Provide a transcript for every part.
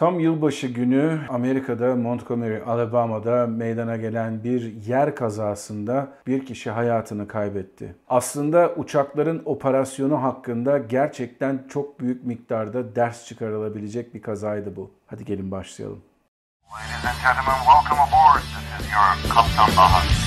Tam yılbaşı günü Amerika'da Montgomery, Alabama'da meydana gelen bir yer kazasında bir kişi hayatını kaybetti. Aslında uçakların operasyonu hakkında gerçekten çok büyük miktarda ders çıkarılabilecek bir kazaydı bu. Hadi gelin başlayalım. Ladies and gentlemen, welcome aboard. This is your Kaptan Bahar.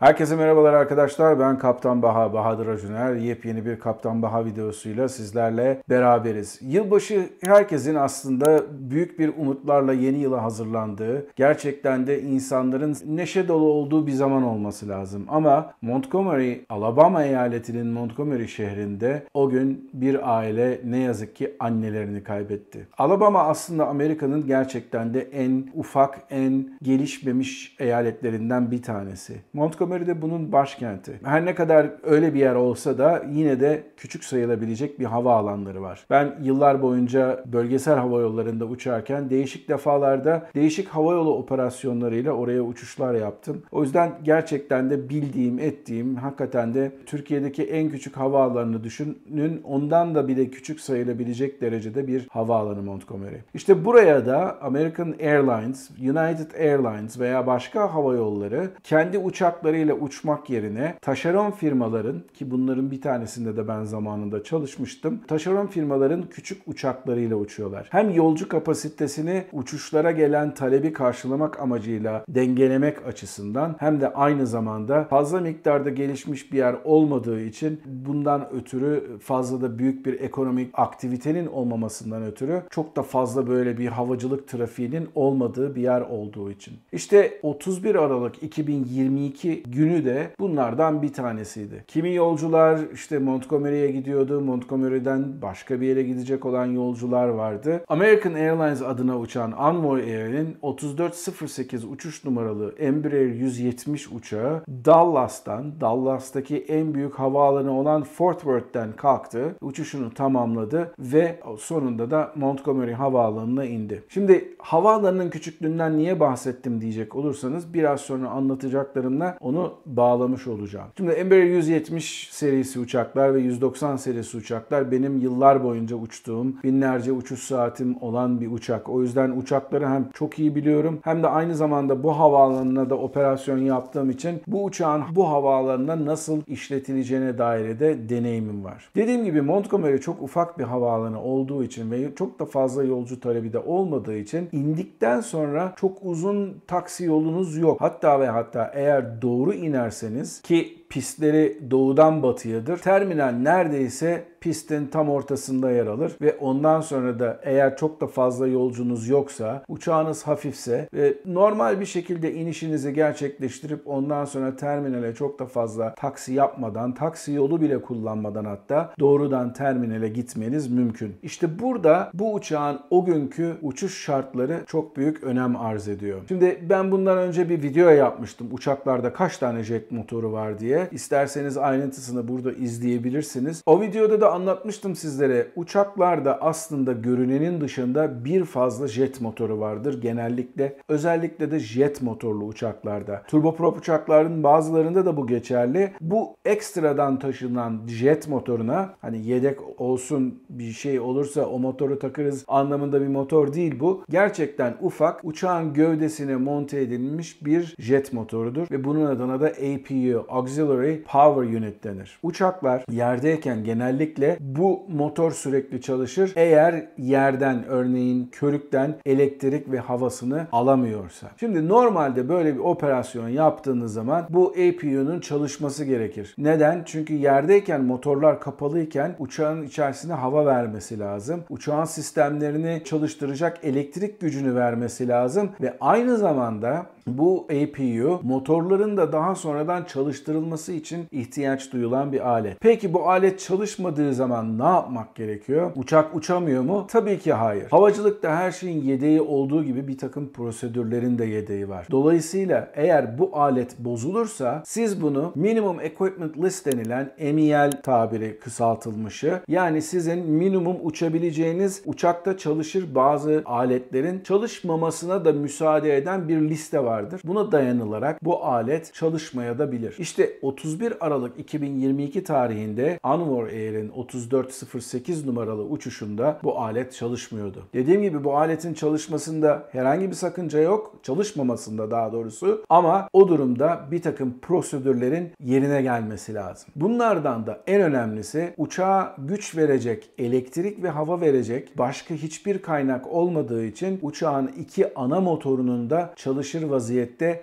Herkese merhabalar arkadaşlar. Ben Kaptan Baha, Bahadır Acuner. Yepyeni bir Kaptan Baha videosuyla sizlerle beraberiz. Yılbaşı herkesin aslında büyük bir umutlarla yeni yıla hazırlandığı, gerçekten de insanların neşe dolu olduğu bir zaman olması lazım. Ama Montgomery, Alabama eyaletinin Montgomery şehrinde o gün bir aile ne yazık ki annelerini kaybetti. Alabama aslında Amerika'nın gerçekten de en ufak, en gelişmemiş eyaletlerinden bir tanesi. Montgomery Montgomery de bunun başkenti. Her ne kadar öyle bir yer olsa da yine de küçük sayılabilecek bir hava alanları var. Ben yıllar boyunca bölgesel hava yollarında uçarken değişik defalarda değişik hava yolu operasyonlarıyla oraya uçuşlar yaptım. O yüzden gerçekten de bildiğim, ettiğim, hakikaten de Türkiye'deki en küçük havaalanını düşünün. Ondan da bile küçük sayılabilecek derecede bir havaalanı Montgomery. İşte buraya da American Airlines, United Airlines veya başka hava yolları kendi uçakları uçaklarıyla uçmak yerine taşeron firmaların ki bunların bir tanesinde de ben zamanında çalışmıştım. Taşeron firmaların küçük uçaklarıyla uçuyorlar. Hem yolcu kapasitesini uçuşlara gelen talebi karşılamak amacıyla dengelemek açısından hem de aynı zamanda fazla miktarda gelişmiş bir yer olmadığı için bundan ötürü fazla da büyük bir ekonomik aktivitenin olmamasından ötürü çok da fazla böyle bir havacılık trafiğinin olmadığı bir yer olduğu için. İşte 31 Aralık 2022 günü de bunlardan bir tanesiydi. Kimi yolcular işte Montgomery'e gidiyordu. Montgomery'den başka bir yere gidecek olan yolcular vardı. American Airlines adına uçan Envoy Air'in 3408 uçuş numaralı Embraer 170 uçağı Dallas'tan, Dallas'taki en büyük havaalanı olan Fort Worth'ten kalktı. Uçuşunu tamamladı ve sonunda da Montgomery Havaalanı'na indi. Şimdi havaalanının küçüklüğünden niye bahsettim diyecek olursanız biraz sonra anlatacaklarımla onu onu bağlamış olacağım. Şimdi Embraer 170 serisi uçaklar ve 190 serisi uçaklar benim yıllar boyunca uçtuğum, binlerce uçuş saatim olan bir uçak. O yüzden uçakları hem çok iyi biliyorum hem de aynı zamanda bu havaalanına da operasyon yaptığım için bu uçağın bu havaalanına nasıl işletileceğine dair de deneyimim var. Dediğim gibi Montgomery çok ufak bir havaalanı olduğu için ve çok da fazla yolcu talebi de olmadığı için indikten sonra çok uzun taksi yolunuz yok. Hatta ve hatta eğer doğru doğru inerseniz ki pistleri doğudan batıyadır. Terminal neredeyse pistin tam ortasında yer alır ve ondan sonra da eğer çok da fazla yolcunuz yoksa, uçağınız hafifse ve normal bir şekilde inişinizi gerçekleştirip ondan sonra terminale çok da fazla taksi yapmadan, taksi yolu bile kullanmadan hatta doğrudan terminale gitmeniz mümkün. İşte burada bu uçağın o günkü uçuş şartları çok büyük önem arz ediyor. Şimdi ben bundan önce bir video yapmıştım. Uçaklarda kaç tane jet motoru var diye. İsterseniz ayrıntısını burada izleyebilirsiniz. O videoda da anlatmıştım sizlere. Uçaklarda aslında görünenin dışında bir fazla jet motoru vardır genellikle. Özellikle de jet motorlu uçaklarda. Turboprop uçakların bazılarında da bu geçerli. Bu ekstradan taşınan jet motoruna hani yedek olsun bir şey olursa o motoru takarız anlamında bir motor değil bu. Gerçekten ufak uçağın gövdesine monte edilmiş bir jet motorudur ve bunun adına da APU Auxiliary Auxiliary Power Unit denir. Uçaklar yerdeyken genellikle bu motor sürekli çalışır. Eğer yerden örneğin körükten elektrik ve havasını alamıyorsa. Şimdi normalde böyle bir operasyon yaptığınız zaman bu APU'nun çalışması gerekir. Neden? Çünkü yerdeyken motorlar kapalıyken uçağın içerisine hava vermesi lazım. Uçağın sistemlerini çalıştıracak elektrik gücünü vermesi lazım ve aynı zamanda bu APU motorların da daha sonradan çalıştırılması için ihtiyaç duyulan bir alet. Peki bu alet çalışmadığı zaman ne yapmak gerekiyor? Uçak uçamıyor mu? Tabii ki hayır. Havacılıkta her şeyin yedeği olduğu gibi bir takım prosedürlerin de yedeği var. Dolayısıyla eğer bu alet bozulursa siz bunu Minimum Equipment List denilen MEL tabiri kısaltılmışı yani sizin minimum uçabileceğiniz uçakta çalışır bazı aletlerin çalışmamasına da müsaade eden bir liste var vardır. Buna dayanılarak bu alet çalışmaya da bilir. İşte 31 Aralık 2022 tarihinde Anwar Air'in 3408 numaralı uçuşunda bu alet çalışmıyordu. Dediğim gibi bu aletin çalışmasında herhangi bir sakınca yok. Çalışmamasında daha doğrusu. Ama o durumda bir takım prosedürlerin yerine gelmesi lazım. Bunlardan da en önemlisi uçağa güç verecek, elektrik ve hava verecek başka hiçbir kaynak olmadığı için uçağın iki ana motorunun da çalışır vaziyette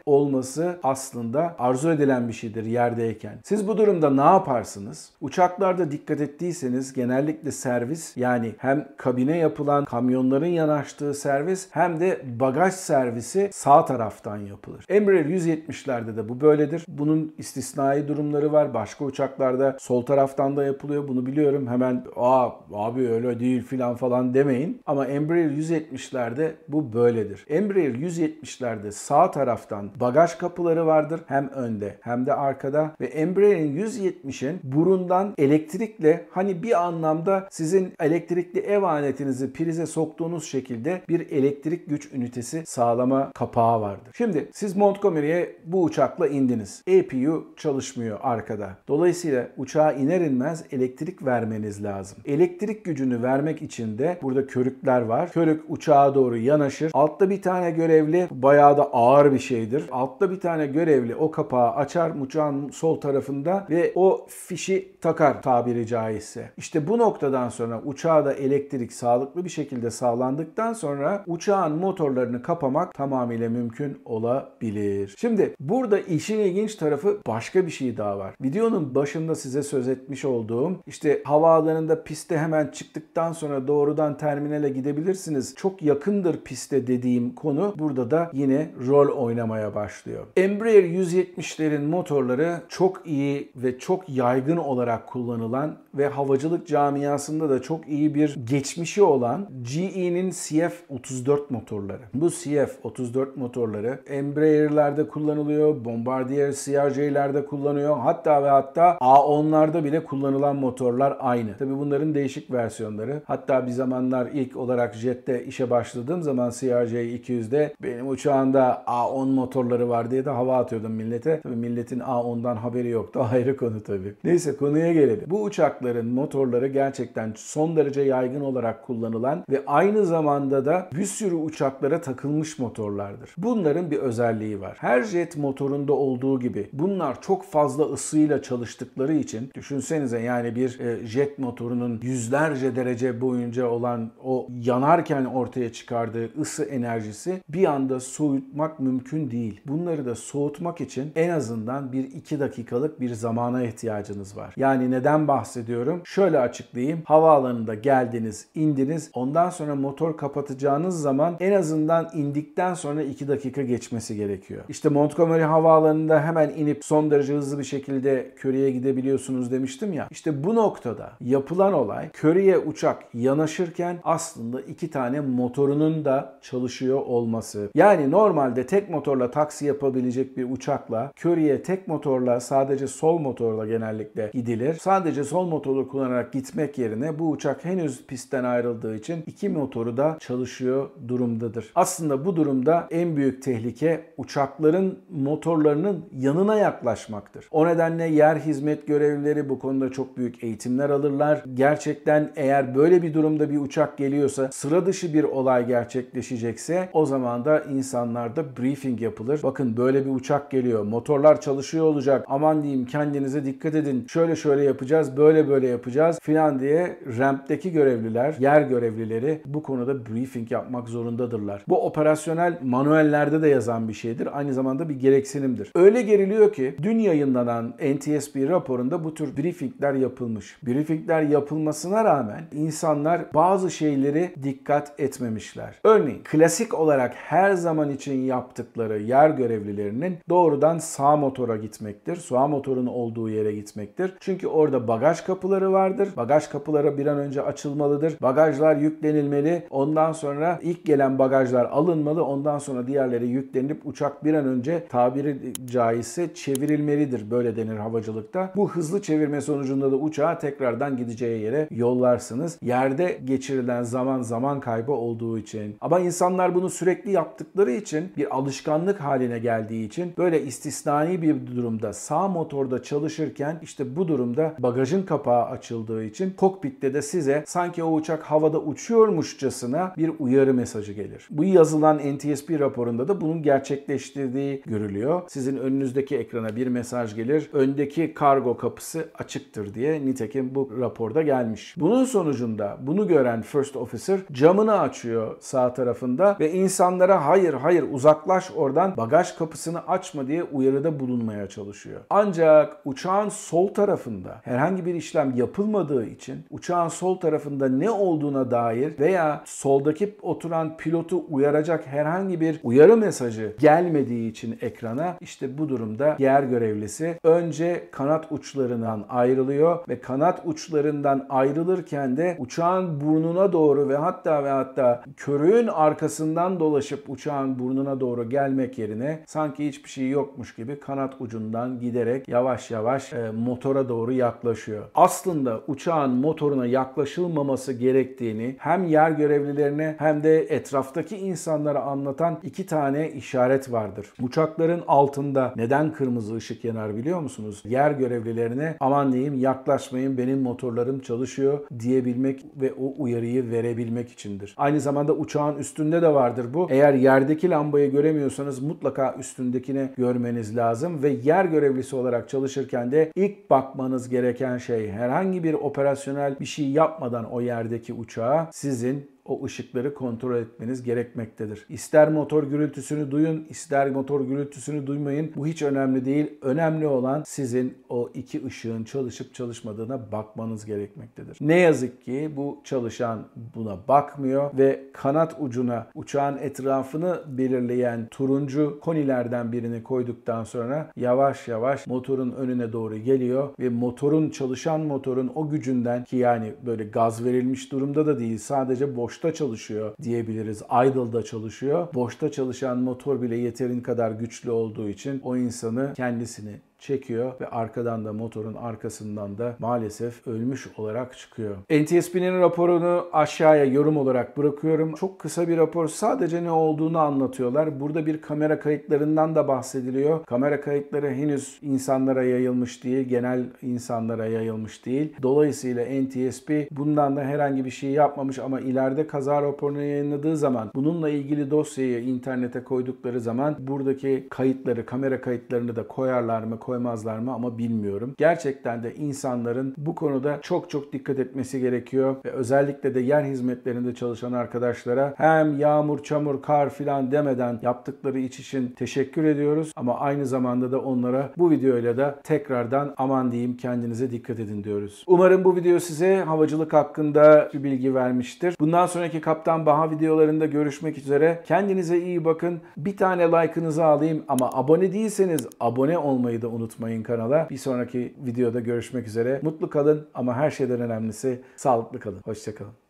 olması aslında arzu edilen bir şeydir yerdeyken. Siz bu durumda ne yaparsınız? Uçaklarda dikkat ettiyseniz genellikle servis yani hem kabine yapılan kamyonların yanaştığı servis hem de bagaj servisi sağ taraftan yapılır. Embraer 170'lerde de bu böyledir. Bunun istisnai durumları var. Başka uçaklarda sol taraftan da yapılıyor. Bunu biliyorum. Hemen aa abi öyle değil filan falan demeyin. Ama Embraer 170'lerde bu böyledir. Embraer 170'lerde sağ taraftan bagaj kapıları vardır. Hem önde hem de arkada. Ve Embraer'in 170'in burundan elektrikle hani bir anlamda sizin elektrikli ev aletinizi prize soktuğunuz şekilde bir elektrik güç ünitesi sağlama kapağı vardır. Şimdi siz Montgomery'e bu uçakla indiniz. APU çalışmıyor arkada. Dolayısıyla uçağa iner inmez elektrik vermeniz lazım. Elektrik gücünü vermek için de burada körükler var. Körük uçağa doğru yanaşır. Altta bir tane görevli bayağı da ağır bir şeydir. Altta bir tane görevli o kapağı açar uçağın sol tarafında ve o fişi takar tabiri caizse. İşte bu noktadan sonra uçağa da elektrik sağlıklı bir şekilde sağlandıktan sonra uçağın motorlarını kapamak tamamıyla mümkün olabilir. Şimdi burada işin ilginç tarafı başka bir şey daha var. Videonun başında size söz etmiş olduğum işte havaalanında piste hemen çıktıktan sonra doğrudan terminale gidebilirsiniz. Çok yakındır piste dediğim konu burada da yine rol oynamaya başlıyor. Embraer 170'lerin motorları çok iyi ve çok yaygın olarak kullanılan ve havacılık camiasında da çok iyi bir geçmişi olan GE'nin CF-34 motorları. Bu CF-34 motorları Embraer'lerde kullanılıyor, Bombardier CRJ'lerde kullanıyor. Hatta ve hatta A10'larda bile kullanılan motorlar aynı. Tabi bunların değişik versiyonları. Hatta bir zamanlar ilk olarak jette işe başladığım zaman CRJ 200'de benim uçağımda A10 motorları var diye de hava atıyordum millete. Tabi milletin A10'dan haberi yoktu. Ayrı konu tabi. Neyse konuya gelelim. Bu uçakların motorları gerçekten son derece yaygın olarak kullanılan ve aynı zamanda da bir sürü uçaklara takılmış motorlardır. Bunların bir özelliği var. Her jet motorunda olduğu gibi bunlar çok fazla ısıyla çalıştıkları için düşünsenize yani bir e, jet motorunun yüzlerce derece boyunca olan o yanarken ortaya çıkardığı ısı enerjisi bir anda soğutmak mümkün değil. Bunları da soğutmak için en azından bir iki dakikalık bir zamana ihtiyacınız var. Yani neden bahsediyorum? Şöyle açıklayayım. Havaalanında geldiniz, indiniz. Ondan sonra motor kapatacağınız zaman en azından indikten sonra 2 dakika geçmesi gerekiyor. İşte Montgomery Havaalanı'nda hemen inip son derece hızlı bir şekilde Curry'e gidebiliyorsunuz demiştim ya. İşte bu noktada yapılan olay Curry'e uçak yanaşırken aslında iki tane motorunun da çalışıyor olması. Yani normalde tek motorla taksi yapabilecek bir uçakla Curry'e tek motorla sadece sol motorla genellikle gidilir. Sadece sol motoru kullanarak gitmek yerine bu uçak henüz pistten ayrıldığı için iki motoru da çalışıyor durumdadır. Aslında bu durumda en büyük tehlike uçakların motorlarının yanına yaklaşmaktır. O nedenle yer hizmet görevlileri bu konuda çok büyük eğitimler alırlar. Gerçekten eğer böyle bir durumda bir uçak geliyorsa, sıra dışı bir olay gerçekleşecekse o zaman da insanlarda briefing yapılır. Bakın böyle bir uçak geliyor, motorlar çalışıyor olacak. Aman diyeyim kendinize dikkat edin. Şöyle şöyle yapacağız, böyle böyle yapacağız filan diye rampteki görevliler, yer görevlileri bu konuda briefing yapmak zorundadırlar. Bu operasyonel manuellerde de yazan bir şeydir. Aynı zamanda bir gereksinimdir. Öyle geriliyor ki dün yayınlanan NTSB raporunda bu tür briefingler yapılmış. Briefingler yapılmasına rağmen insanlar bazı şeyleri dikkat etmemişler. Örneğin klasik olarak her zaman için yaptıkları yer görevlilerinin doğrudan sağ motora gitmektir. Sağ motorun olduğu yere gitmektir. Çünkü orada bagaj kapıları vardır. Bagaj kapıları bir an önce açılmalıdır. Bagajlar yüklenilmeli. Ondan sonra ilk gelen bagajlar alınmalı. Ondan sonra diğerleri yüklenip uçak bir an önce tabiri caizse çevirilmelidir. Böyle denir havacılıkta. Bu hızlı çevirme sonucunda da uçağı tekrardan gideceği yere yollarsınız. Yerde geçirilen zaman zaman kaybı olduğu için. Ama insanlar bunu sürekli yaptıkları için bir alışkanlık haline geldiği için böyle istisnai bir durumda sağ motorda çalışırken işte bu durumda bagajın kapağı açıldığı için kokpitte de size sanki o uçak havada uçuyormuşçasına bir uyarı mesajı gelir. Bu yazılan NTSB raporunda da bunun gerçekleştirdiği görülüyor. Sizin önünüzdeki ekrana bir mesaj gelir. Öndeki kargo kapısı açıktır diye nitekim bu raporda gelmiş. Bunun sonucunda bunu gören First Officer camını açıyor sağ tarafında ve insanlara hayır hayır uzaklaş oradan bagaj kapısını açma diye uyarıda bulunmaya çalışıyor. Ancak uçağın sol tarafında herhangi bir işlem yapılmadığı için uçağın sol tarafında ne olduğuna dair veya soldaki oturan pilotu uyaracak herhangi bir uyarı mesajı gelmediği için ekrana işte bu durumda yer görevlisi önce kanat uçlarından ayrılıyor ve kanat uçlarından ayrılırken de uçağın burnuna doğru ve hatta ve hatta körüğün arkasından dolaşıp uçağın burnuna doğru gelmek yerine sanki hiçbir şey yokmuş gibi kanat ucundan giderek yavaş yavaş e, motora doğru yaklaşıyor. Aslında uçağın motoruna yaklaşılmaması gerektiğini hem yer görevlilerine hem de etraftaki insanlara anlatan iki tane işaret vardır. Uçakların altında neden kırmızı ışık yanar biliyor musunuz? Yer görevlilerine aman diyeyim yaklaşmayın benim motorlarım çalışıyor diyebilmek ve o uyarıyı verebilmek içindir. Aynı zamanda uçağın üstünde de vardır bu. Eğer yerdeki lambayı göremiyorsanız mutlaka üstündekini görmeniz lazım ve yer görevlisi olarak çalışırken de ilk bakmanız gereken şey herhangi bir operasyonel bir şey yapmadan o yerdeki uçağa sizin o ışıkları kontrol etmeniz gerekmektedir. İster motor gürültüsünü duyun, ister motor gürültüsünü duymayın. Bu hiç önemli değil. Önemli olan sizin o iki ışığın çalışıp çalışmadığına bakmanız gerekmektedir. Ne yazık ki bu çalışan buna bakmıyor ve kanat ucuna uçağın etrafını belirleyen turuncu konilerden birini koyduktan sonra yavaş yavaş motorun önüne doğru geliyor ve motorun çalışan motorun o gücünden ki yani böyle gaz verilmiş durumda da değil sadece boş boşta çalışıyor diyebiliriz. Idle'da çalışıyor. Boşta çalışan motor bile yeterin kadar güçlü olduğu için o insanı kendisini çekiyor ve arkadan da motorun arkasından da maalesef ölmüş olarak çıkıyor. NTSB'nin raporunu aşağıya yorum olarak bırakıyorum. Çok kısa bir rapor. Sadece ne olduğunu anlatıyorlar. Burada bir kamera kayıtlarından da bahsediliyor. Kamera kayıtları henüz insanlara yayılmış değil, genel insanlara yayılmış değil. Dolayısıyla NTSB bundan da herhangi bir şey yapmamış ama ileride kaza raporunu yayınladığı zaman bununla ilgili dosyayı internete koydukları zaman buradaki kayıtları, kamera kayıtlarını da koyarlar mı, koymazlar mı ama bilmiyorum. Gerçekten de insanların bu konuda çok çok dikkat etmesi gerekiyor ve özellikle de yer hizmetlerinde çalışan arkadaşlara hem yağmur, çamur, kar filan demeden yaptıkları iç için teşekkür ediyoruz ama aynı zamanda da onlara bu videoyla da tekrardan aman diyeyim kendinize dikkat edin diyoruz. Umarım bu video size havacılık hakkında bir bilgi vermiştir. Bundan sonraki Kaptan Baha videolarında görüşmek üzere. Kendinize iyi bakın. Bir tane like'ınızı alayım ama abone değilseniz abone olmayı da unutmayın kanala. Bir sonraki videoda görüşmek üzere. Mutlu kalın ama her şeyden önemlisi sağlıklı kalın. Hoşçakalın.